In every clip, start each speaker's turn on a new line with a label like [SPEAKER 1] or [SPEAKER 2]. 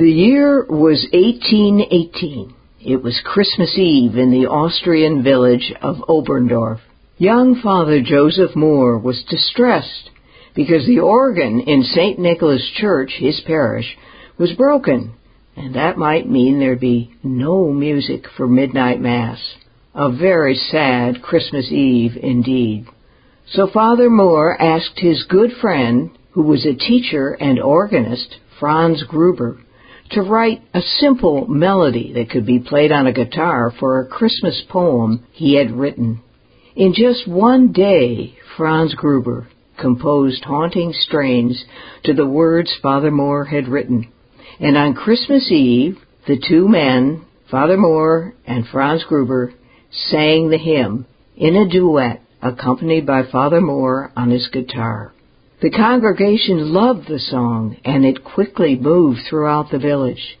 [SPEAKER 1] The year was 1818. It was Christmas Eve in the Austrian village of Oberndorf. Young Father Joseph Mohr was distressed because the organ in St. Nicholas Church, his parish, was broken, and that might mean there'd be no music for midnight mass. A very sad Christmas Eve indeed. So Father Mohr asked his good friend, who was a teacher and organist, Franz Gruber, to write a simple melody that could be played on a guitar for a Christmas poem he had written. In just one day, Franz Gruber composed haunting strains to the words Father Mohr had written. And on Christmas Eve, the two men, Father Mohr and Franz Gruber, sang the hymn in a duet accompanied by Father Mohr on his guitar. The congregation loved the song and it quickly moved throughout the village.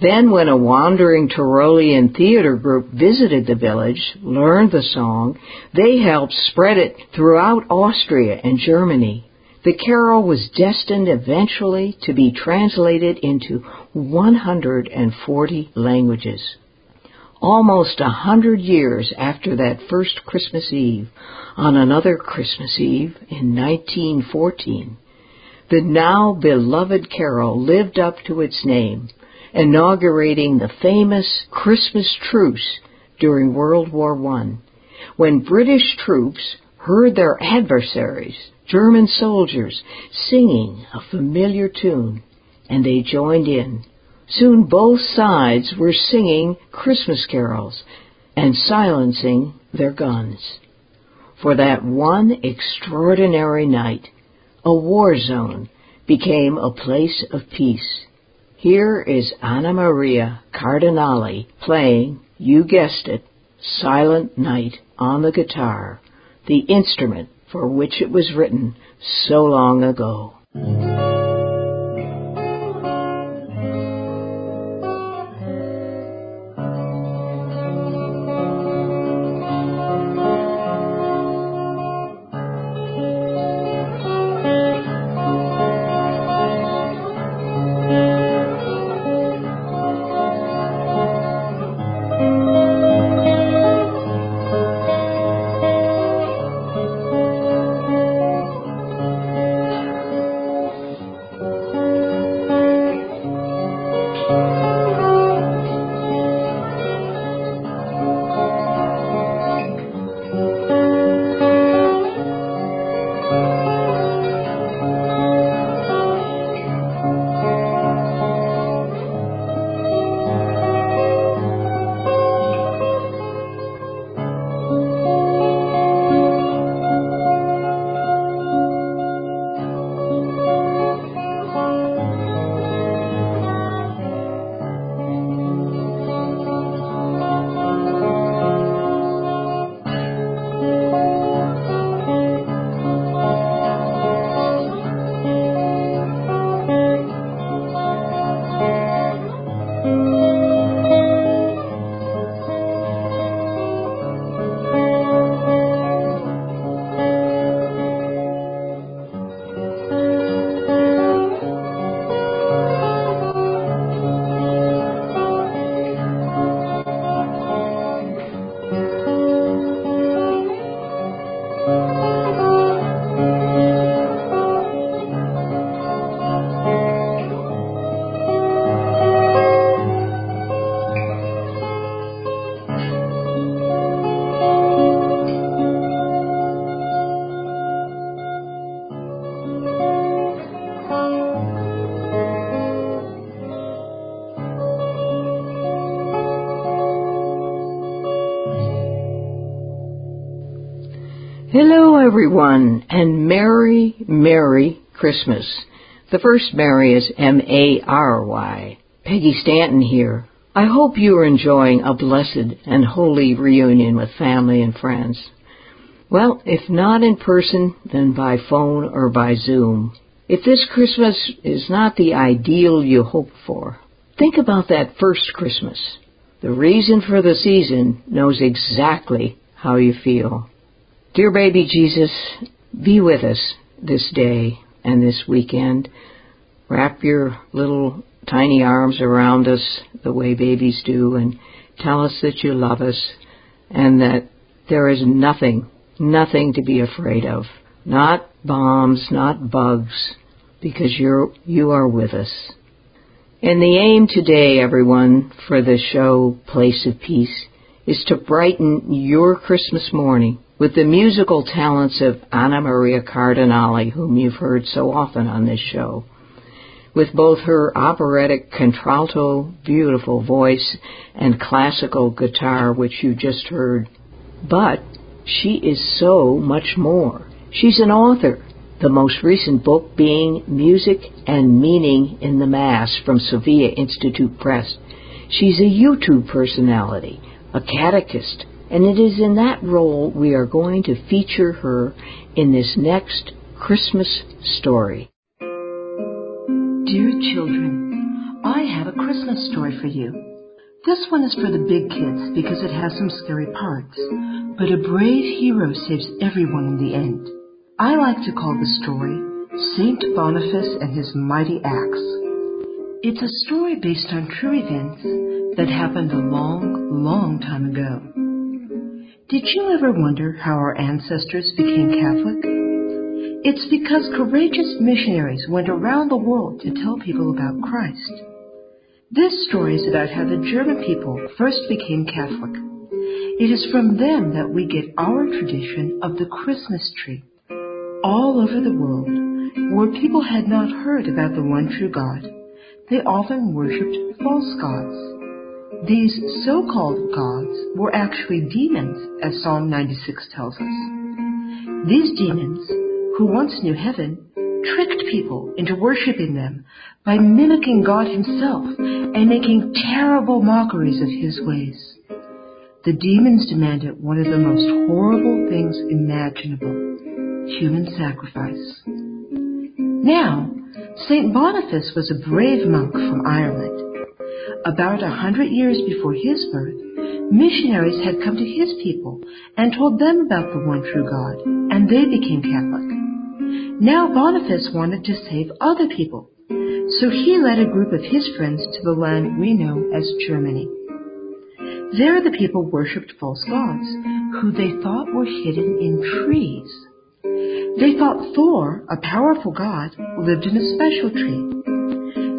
[SPEAKER 1] Then when a wandering Tyrolean theater group visited the village, learned the song, they helped spread it throughout Austria and Germany. The carol was destined eventually to be translated into 140 languages. Almost a hundred years after that first Christmas Eve, on another Christmas Eve in 1914, the now beloved carol lived up to its name inaugurating the famous Christmas truce during World War I, when British troops heard their adversaries, German soldiers, singing a familiar tune, and they joined in. Soon both sides were singing Christmas carols and silencing their guns. For that one extraordinary night, a war zone became a place of peace. Here is Anna Maria Cardinale playing, you guessed it, Silent Night on the guitar, the instrument for which it was written so long ago. Everyone, and Merry, Merry Christmas. The first Mary is M-A-R-Y. Peggy Stanton here. I hope you are enjoying a blessed and holy reunion with family and friends. Well, if not in person, then by phone or by Zoom. If this Christmas is not the ideal you hoped for, think about that first Christmas. The reason for the season knows exactly how you feel. Dear baby Jesus, be with us this day and this weekend. Wrap your little tiny arms around us the way babies do and tell us that you love us and that there is nothing, nothing to be afraid of. Not bombs, not bugs, because you're, you are with us. And the aim today, everyone, for the show Place of Peace is to brighten your Christmas morning with the musical talents of Anna Maria Cardinale, whom you've heard so often on this show. With both her operatic contralto, beautiful voice and classical guitar, which you just heard. But she is so much more. She's an author, the most recent book being Music and Meaning in the Mass from Sophia Institute Press. She's a YouTube personality, a catechist, and it is in that role we are going to feature her in this next Christmas story.
[SPEAKER 2] Dear children, I have a Christmas story for you. This one is for the big kids because it has some scary parts, but a brave hero saves everyone in the end. I like to call the story Saint Boniface and His Mighty Axe. It's a story based on true events that happened a long, long time ago. Did you ever wonder how our ancestors became Catholic? It's because courageous missionaries went around the world to tell people about Christ. This story is about how the German people first became Catholic. It is from them that we get our tradition of the Christmas tree. All over the world, where people had not heard about the one true God, they often worshipped false gods. These so-called gods were actually demons, as Psalm 96 tells us. These demons, who once knew heaven, tricked people into worshiping them by mimicking God himself and making terrible mockeries of his ways. The demons demanded one of the most horrible things imaginable human sacrifice. Now, St. Boniface was a brave monk from Ireland about a hundred years before his birth, missionaries had come to his people and told them about the one true God, and they became Catholic. Now Boniface wanted to save other people, so he led a group of his friends to the land we know as Germany. There the people worshipped false gods, who they thought were hidden in trees. They thought Thor, a powerful god, lived in a special tree.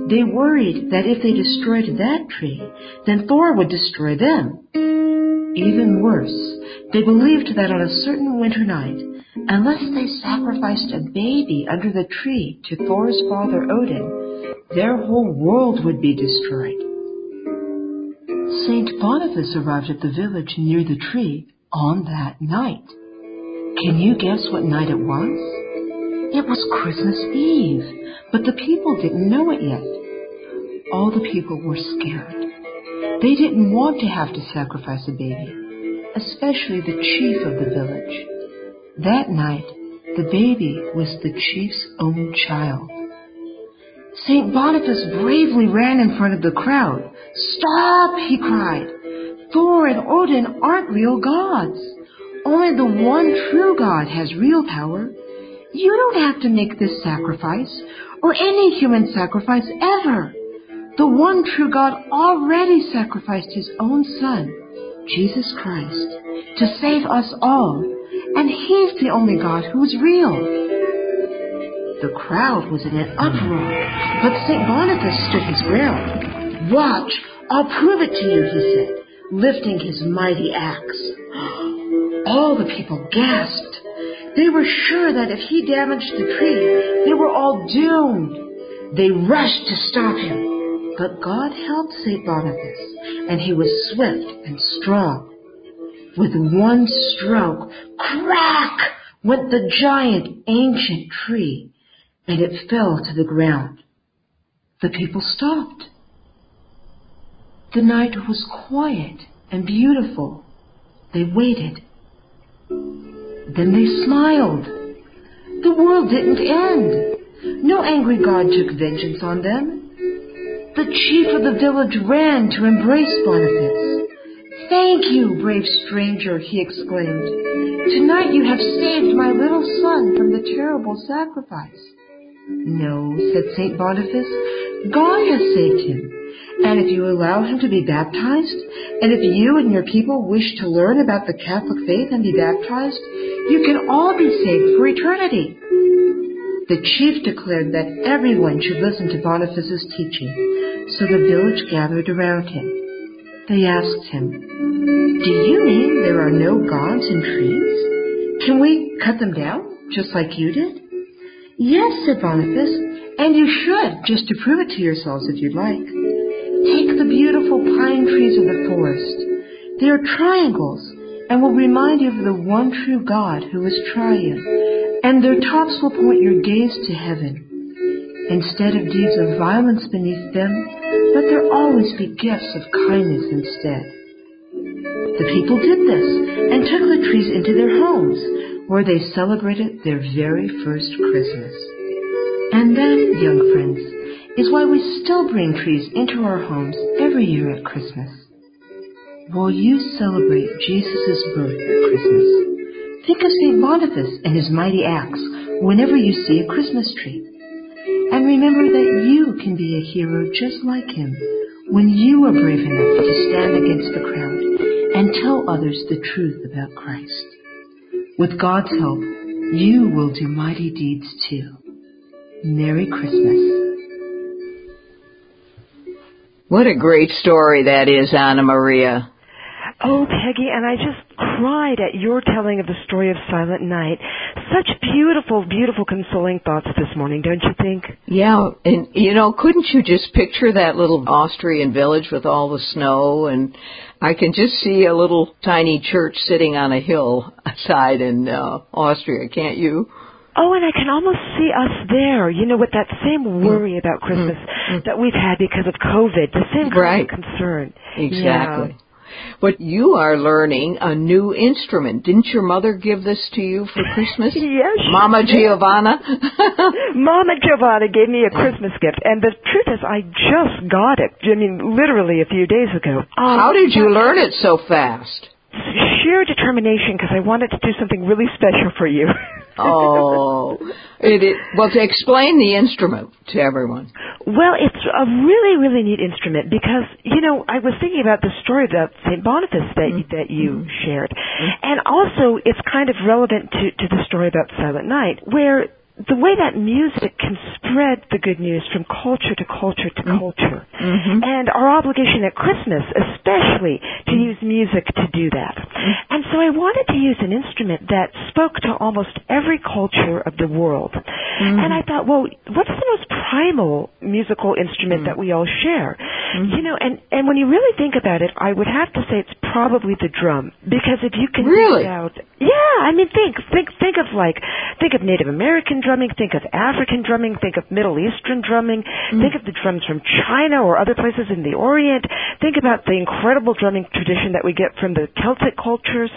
[SPEAKER 2] They worried that if they destroyed that tree, then Thor would destroy them. Even worse, they believed that on a certain winter night, unless they sacrificed a baby under the tree to Thor's father Odin, their whole world would be destroyed. Saint Boniface arrived at the village near the tree on that night. Can you guess what night it was? It was Christmas Eve, but the people didn't know it yet all the people were scared. They didn't want to have to sacrifice a baby, especially the chief of the village. That night, the baby was the chief's own child. St. Boniface bravely ran in front of the crowd. Stop, he cried. Thor and Odin aren't real gods. Only the one true God has real power. You don't have to make this sacrifice, or any human sacrifice ever. The one true God already sacrificed his own Son, Jesus Christ, to save us all, and he's the only God who is real. The crowd was in an uproar, but St. Boniface stood his ground. Watch, I'll prove it to you, he said, lifting his mighty axe. All the people gasped. They were sure that if he damaged the tree, they were all doomed. They rushed to stop him. But God helped St. Boniface, and he was swift and strong. With one stroke, crack went the giant ancient tree, and it fell to the ground. The people stopped. The night was quiet and beautiful. They waited. Then they smiled. The world didn't end. No angry God took vengeance on them. The chief of the village ran to embrace Boniface. Thank you, brave stranger, he exclaimed. Tonight you have saved my little son from the terrible sacrifice. No, said St. Boniface, God has saved him. And if you allow him to be baptized, and if you and your people wish to learn about the Catholic faith and be baptized, you can all be saved for eternity. The chief declared that everyone should listen to Boniface's teaching, so the village gathered around him. They asked him, Do you mean there are no gods in trees? Can we cut them down, just like you did? Yes, said Boniface, and you should, just to prove it to yourselves if you'd like. Take the beautiful pine trees of the forest. They are triangles and will remind you of the one true God who is triune, and their tops will point your gaze to heaven. Instead of deeds of violence beneath them, let there always be gifts of kindness instead. The people did this and took the trees into their homes, where they celebrated their very first Christmas. And then, young friends, is why we still bring trees into our homes every year at Christmas. While you celebrate Jesus' birth at Christmas, think of St. Boniface and his mighty acts whenever you see a Christmas tree. And remember that you can be a hero just like him when you are brave enough to stand against the crowd and tell others the truth about Christ. With God's help, you will do mighty deeds too. Merry Christmas.
[SPEAKER 1] What a great story that is, Anna Maria.
[SPEAKER 3] Oh, Peggy, and I just cried at your telling of the story of Silent Night. Such beautiful, beautiful, consoling thoughts this morning, don't you think?
[SPEAKER 1] Yeah, and you know, couldn't you just picture that little Austrian village with all the snow and I can just see a little tiny church sitting on a hill outside in uh, Austria, can't you?
[SPEAKER 3] Oh, and I can almost see us there, you know, with that same mm. worry mm. about Christmas mm. that we've had because of COVID, the same kind
[SPEAKER 1] right.
[SPEAKER 3] of concern.
[SPEAKER 1] Exactly.
[SPEAKER 3] Yeah.
[SPEAKER 1] But you are learning a new instrument. Didn't your mother give this to you for Christmas?
[SPEAKER 3] yes.
[SPEAKER 1] Mama Giovanna?
[SPEAKER 3] Mama Giovanna gave me a Christmas gift. And the truth is, I just got it. I mean, literally a few days ago.
[SPEAKER 1] Um, How did you learn it so fast?
[SPEAKER 3] sheer determination because I wanted to do something really special for you.
[SPEAKER 1] Oh, it is, well, to explain the instrument to everyone.
[SPEAKER 3] Well, it's a really, really neat instrument because you know I was thinking about the story about Saint Boniface that mm-hmm. that you mm-hmm. shared, mm-hmm. and also it's kind of relevant to to the story about Silent Night, where the way that music can spread the good news from culture to culture to mm-hmm. culture. Mm-hmm. And our obligation at Christmas, especially, to mm-hmm. use music to do that. Mm-hmm. And so I wanted to use an instrument that spoke to almost every culture of the world. Mm-hmm. And I thought, well, what's the most primal musical instrument that we all share? You know, and, and when you really think about it, I would have to say it's probably the drum. Because if you can
[SPEAKER 1] really?
[SPEAKER 3] think about, yeah, I mean, think, think, think of like, think of Native American drumming, think of African drumming, think of Middle Eastern drumming, mm. think of the drums from China or other places in the Orient, think about the incredible drumming tradition that we get from the Celtic cultures.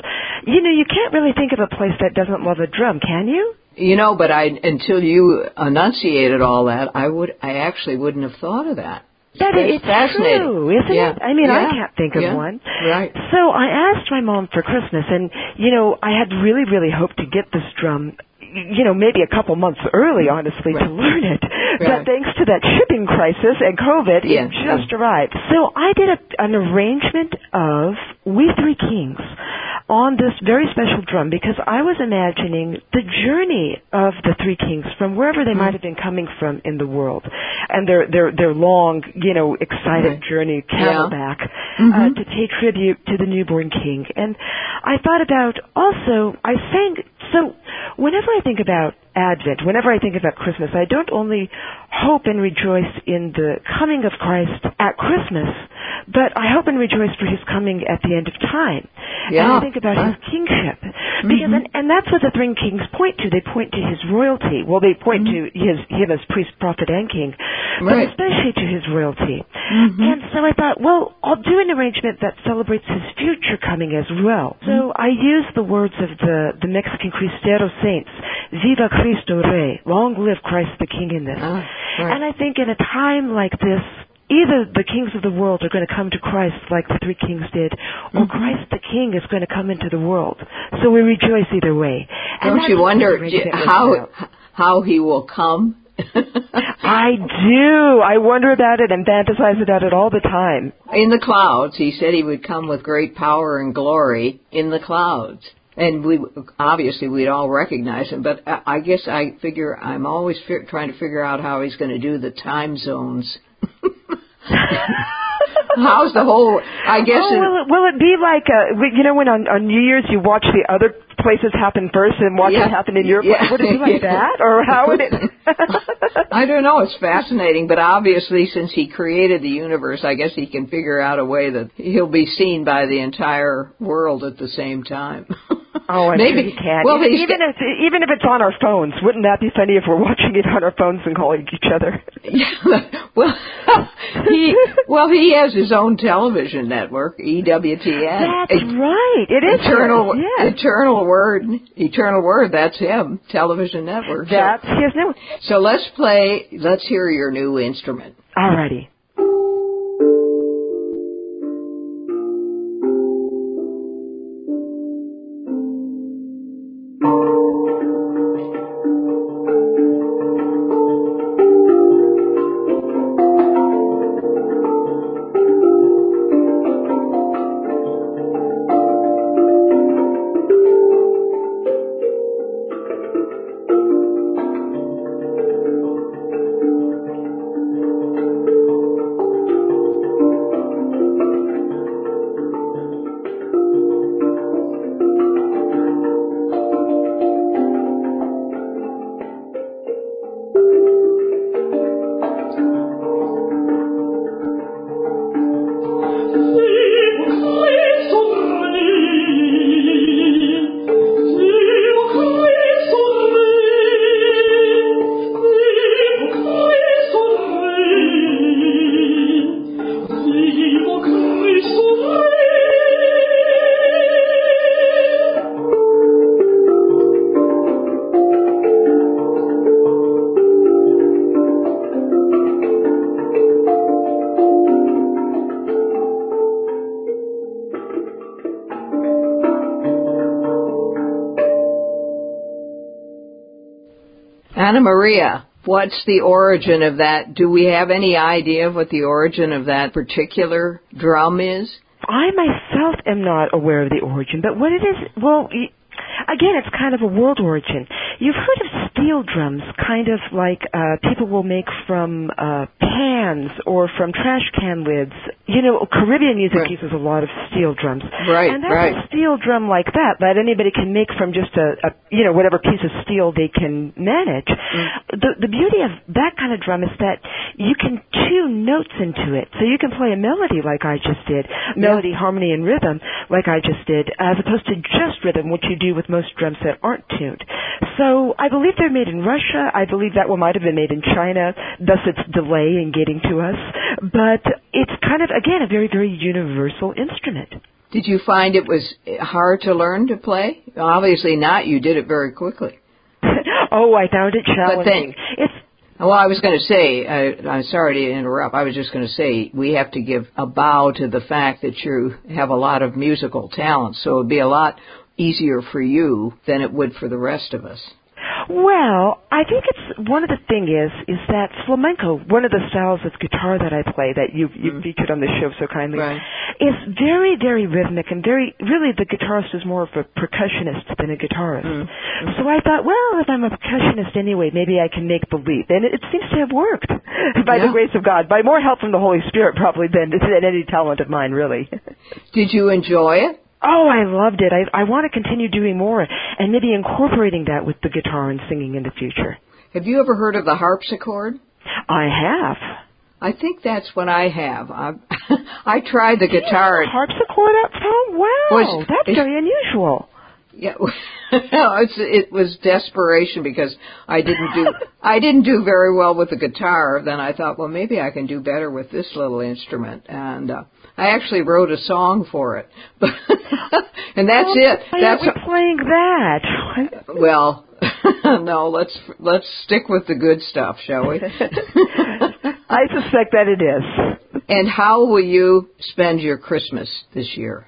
[SPEAKER 3] You know, you can't really think of a place that doesn't love a drum, can you?
[SPEAKER 1] You know, but I until you enunciated all that, I would I actually wouldn't have thought of that.
[SPEAKER 3] That
[SPEAKER 1] That's
[SPEAKER 3] it's true, isn't
[SPEAKER 1] yeah.
[SPEAKER 3] it? I mean,
[SPEAKER 1] yeah.
[SPEAKER 3] I can't think of
[SPEAKER 1] yeah.
[SPEAKER 3] one.
[SPEAKER 1] Right.
[SPEAKER 3] So I asked my mom for Christmas, and you know, I had really, really hoped to get this drum you know, maybe a couple months early, honestly,
[SPEAKER 1] right.
[SPEAKER 3] to learn it.
[SPEAKER 1] Right.
[SPEAKER 3] But thanks to that shipping crisis and COVID,
[SPEAKER 1] yeah.
[SPEAKER 3] it just arrived. So I did a, an arrangement of We Three Kings on this very special drum because I was imagining the journey of the Three Kings from wherever they mm. might have been coming from in the world, and their their their long, you know, excited
[SPEAKER 1] right.
[SPEAKER 3] journey camelback
[SPEAKER 1] mm-hmm.
[SPEAKER 3] uh, to pay tribute to the newborn king. And I thought about also I sang so whenever I think about Advent, whenever I think about Christmas, I don't only hope and rejoice in the coming of Christ at Christmas, but I hope and rejoice for his coming at the end of time.
[SPEAKER 1] Yeah.
[SPEAKER 3] And I think about his kingship. Because
[SPEAKER 1] mm-hmm.
[SPEAKER 3] and, and that's what the three kings point to. They point to his royalty. Well they point
[SPEAKER 1] mm-hmm.
[SPEAKER 3] to his him as priest, prophet and king.
[SPEAKER 1] Right.
[SPEAKER 3] But especially to his royalty.
[SPEAKER 1] Mm-hmm.
[SPEAKER 3] And so I thought, well, I'll do an arrangement that celebrates his future coming as well. So I used the words of the, the Mexican Cristero saints, Viva Cristo Rey, long live Christ the King in this.
[SPEAKER 1] Ah, right.
[SPEAKER 3] And I think in a time like this, either the kings of the world are going to come to Christ like the three kings did, or
[SPEAKER 1] mm-hmm.
[SPEAKER 3] Christ the King is going to come into the world. So we rejoice either way. And
[SPEAKER 1] Don't you wonder how how he will come
[SPEAKER 3] I do. I wonder about it and fantasize about it all the time.
[SPEAKER 1] In the clouds, he said he would come with great power and glory in the clouds. And we obviously we'd all recognize him, but I I guess I figure I'm always fi- trying to figure out how he's going to do the time zones. How's the whole? I guess.
[SPEAKER 3] Oh, will, it, will it be like uh, you know when on, on New Year's you watch the other places happen first and watch
[SPEAKER 1] Yeah.
[SPEAKER 3] it happen in your
[SPEAKER 1] Yeah.
[SPEAKER 3] Would it be like that, or how would it?
[SPEAKER 1] I don't know. It's fascinating, but obviously, since he created the universe, I guess he can figure out a way that he'll be seen by the entire world at the same time.
[SPEAKER 3] Oh, I'm
[SPEAKER 1] maybe
[SPEAKER 3] sure he can.
[SPEAKER 1] Well,
[SPEAKER 3] even, even if even if it's on our phones, wouldn't that be funny if we're watching it on our phones and calling each other?
[SPEAKER 1] Well, he well he has his own television network, E EWTN.
[SPEAKER 3] That's right. It is
[SPEAKER 1] Eternal,
[SPEAKER 3] yes.
[SPEAKER 1] eternal word, eternal word. That's him, television network. So-
[SPEAKER 3] That's his new.
[SPEAKER 1] so let's play. Let's hear your new instrument.
[SPEAKER 3] Alrighty.
[SPEAKER 1] Anna Maria, what's the origin of that? Do we have any idea of what the origin of that particular drum is?
[SPEAKER 3] I myself am not aware of the origin, but what it is, well, again, it's kind of a world origin. You've heard of steel drums, kind of like uh, people will make from uh, pans or from trash can lids. You know, Caribbean music
[SPEAKER 1] Right.
[SPEAKER 3] uses a lot of steel drums.
[SPEAKER 1] Right,
[SPEAKER 3] and that's
[SPEAKER 1] right.
[SPEAKER 3] a steel drum like that that anybody can make from just a, a you know whatever piece of steel they can manage.
[SPEAKER 1] Mm.
[SPEAKER 3] The the beauty of that kind of drum is that you can tune notes into it, so you can play a melody like I just did, melody, harmony, and rhythm like I just did, as opposed to just rhythm, which you do with most drums that aren't tuned. So I believe made in Russia. I believe that one might have been made in China, thus its delay in getting to us. But it's kind of again a very very universal instrument.
[SPEAKER 1] Did you find it was hard to learn to play? Obviously not. You did it very quickly.
[SPEAKER 3] oh, I found it challenging.
[SPEAKER 1] then-
[SPEAKER 3] it's
[SPEAKER 1] Well, I was going to say, I, I'm sorry to interrupt. I was just going to say we have to give a bow to the fact that you have a lot of musical talent, so it'd be a lot easier for you than it would for the rest of us.
[SPEAKER 3] Well, I think it's one of the thing is is that flamenco, one of the styles of guitar that I play that you you mm-hmm. featured on the show so kindly,
[SPEAKER 1] Right.
[SPEAKER 3] is very very rhythmic and very really the guitarist is more of a percussionist than a guitarist. Mm-hmm. So I thought, well, if I'm a percussionist anyway, maybe I can make the leap, and it, it seems to have worked by the grace of God, by more help from the Holy Spirit probably than than any talent of mine really.
[SPEAKER 1] Did you enjoy it?
[SPEAKER 3] Oh, I loved it. I I want to continue doing more and maybe incorporating that with the guitar and singing in the future.
[SPEAKER 1] Have you ever heard of the harpsichord?
[SPEAKER 3] I have.
[SPEAKER 1] I think that's what I have. I, I tried the guitar.
[SPEAKER 3] harpsichord up front? Wow,
[SPEAKER 1] Was-
[SPEAKER 3] that's
[SPEAKER 1] is-
[SPEAKER 3] very unusual.
[SPEAKER 1] Yeah, it's, it was desperation because I didn't do I didn't do very well with the guitar. Then I thought, well, maybe I can do better with this little instrument, and uh, I actually wrote a song for it. and that's
[SPEAKER 3] Well,
[SPEAKER 1] it.
[SPEAKER 3] Why
[SPEAKER 1] That's
[SPEAKER 3] aren't we playing that?
[SPEAKER 1] well, no. Let's let's stick with the good stuff, shall we?
[SPEAKER 3] I suspect that it is.
[SPEAKER 1] and how will you spend your Christmas this year?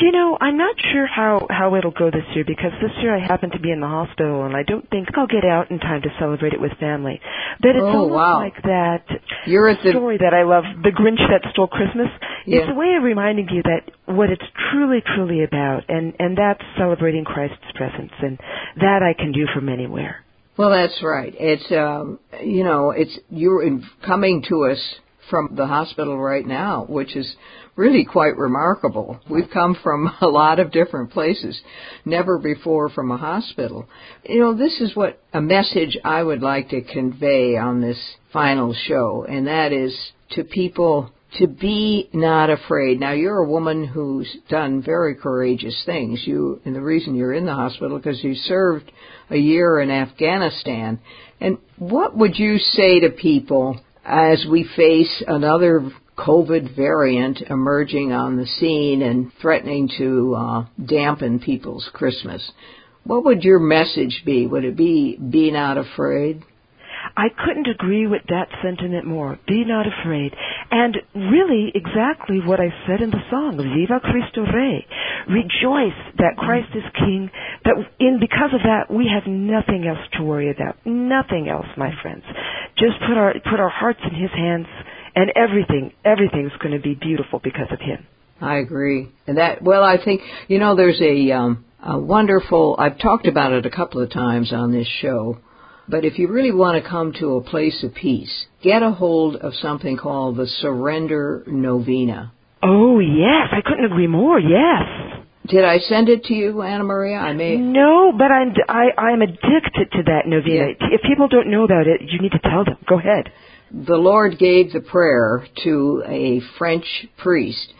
[SPEAKER 3] You know, I'm not sure how how it'll go this year because this year I happen to be in the hospital and I don't think I'll get out in time to celebrate it with family. But it's
[SPEAKER 1] oh,
[SPEAKER 3] almost
[SPEAKER 1] wow.
[SPEAKER 3] like that
[SPEAKER 1] You're the
[SPEAKER 3] story that I love, The Grinch That Stole Christmas.
[SPEAKER 1] Yeah.
[SPEAKER 3] It's a way of reminding you that what it's truly, truly about, and and that's celebrating Christ's presence, and that I can do from anywhere.
[SPEAKER 1] Well, that's right. It's um, you know, it's you're in, coming to us from the hospital right now, which is really quite remarkable. We've come from a lot of different places, never before from a hospital. You know, this is what a message I would like to convey on this final show, and that is to people to be not afraid. Now you're a woman who's done very courageous things. You and the reason you're in the hospital because you served a year in Afghanistan. And what would you say to people as we face another COVID variant emerging on the scene and threatening to uh, dampen people's Christmas? What would your message be? Would it be be not afraid?
[SPEAKER 3] I couldn't agree with that sentiment more. Be not afraid. And really exactly what I said in the song, Viva Cristo Rey. Rejoice that Christ is King, that in because of that we have nothing else to worry about. Nothing else, my friends. Just put our put our hearts in his hands and everything everything's going to be beautiful because of him.
[SPEAKER 1] I agree. And that well, I think you know there's a um a wonderful I've talked about it a couple of times on this show but if you really want to come to a place of peace, get a hold of something called the Surrender Novena.
[SPEAKER 3] Oh, yes. I couldn't agree more. Yes.
[SPEAKER 1] Did I send it to you, Anna Maria? I may.
[SPEAKER 3] No, but I'm I, I'm addicted to that novena.
[SPEAKER 1] Yeah.
[SPEAKER 3] If people don't know about it, you need to tell them. Go ahead.
[SPEAKER 1] The Lord gave the prayer to a French priest,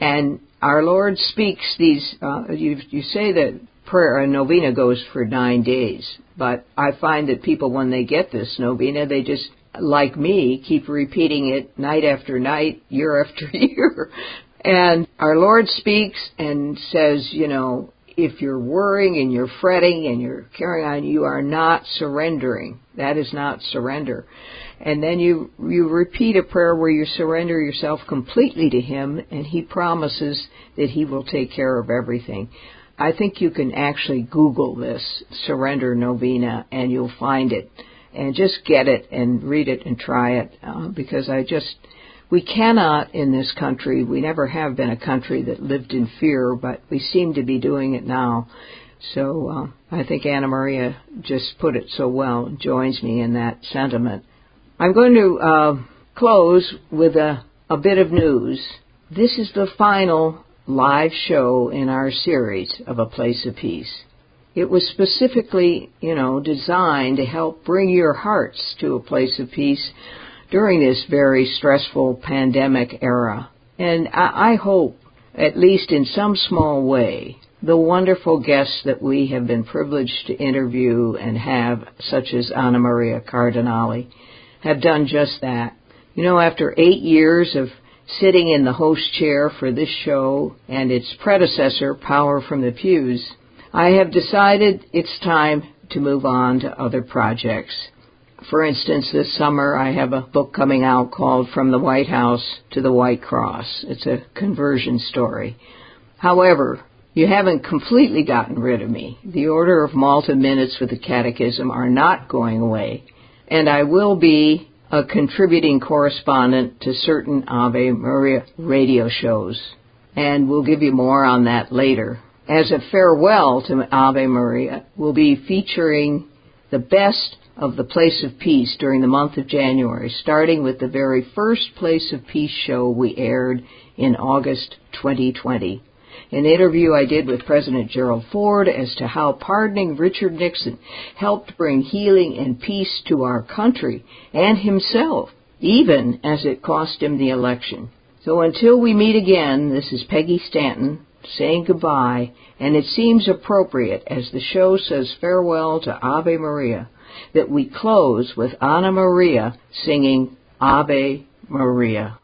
[SPEAKER 1] and our Lord speaks these. Uh, you you say that prayer a novena goes for nine days, but I find that people when they get this novena, they just like me keep repeating it night after night, year after year. And our Lord speaks and says, you know, if you're worrying and you're fretting and you're carrying on, you are not surrendering. That is not surrender. And then you you repeat a prayer where you surrender yourself completely to Him, and He promises that He will take care of everything. I think you can actually Google this surrender novena, and you'll find it. And just get it and read it and try it, uh, because I just we cannot in this country, we never have been a country that lived in fear, but we seem to be doing it now. So uh, I think Anna Maria just put it so well, joins me in that sentiment. I'm going to uh, close with a, a bit of news. This is the final live show in our series of A Place of Peace. It was specifically, you know, designed to help bring your hearts to a place of peace during this very stressful pandemic era. And I, I hope, at least in some small way, the wonderful guests that we have been privileged to interview and have, such as Anna Maria Cardinale, have done just that. You know, after eight years of sitting in the host chair for this show and its predecessor, Power from the Pews, I have decided it's time to move on to other projects. For instance, this summer I have a book coming out called From the White House to the White Cross. It's a conversion story. However, you haven't completely gotten rid of me. The Order of Malta Minutes with the Catechism are not going away, and I will be a contributing correspondent to certain Ave Maria radio shows. And we'll give you more on that later. As a farewell to Ave Maria, we'll be featuring the best of the Place of Peace during the month of January, starting with the very first Place of Peace show we aired in August 2020. An interview I did with President Gerald Ford as to how pardoning Richard Nixon helped bring healing and peace to our country and himself, even as it cost him the election. So until we meet again, this is Peggy Stanton saying goodbye, and it seems appropriate as the show says farewell to Ave Maria that we close with Anna Maria singing Ave Maria.